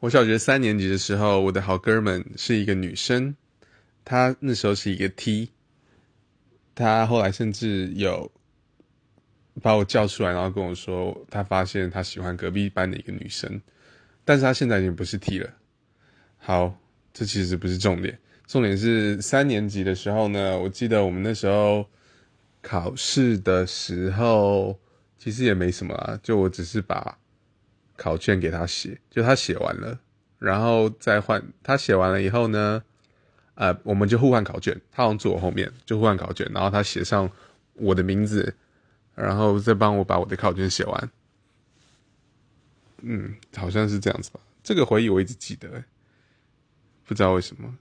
我小学三年级的时候，我的好哥们是一个女生，她那时候是一个 T，她后来甚至有把我叫出来，然后跟我说，她发现她喜欢隔壁班的一个女生，但是她现在已经不是 T 了。好，这其实不是重点，重点是三年级的时候呢，我记得我们那时候考试的时候，其实也没什么啊，就我只是把。考卷给他写，就他写完了，然后再换他写完了以后呢，呃，我们就互换考卷，他好像坐我后面，就互换考卷，然后他写上我的名字，然后再帮我把我的考卷写完。嗯，好像是这样子吧。这个回忆我一直记得，不知道为什么。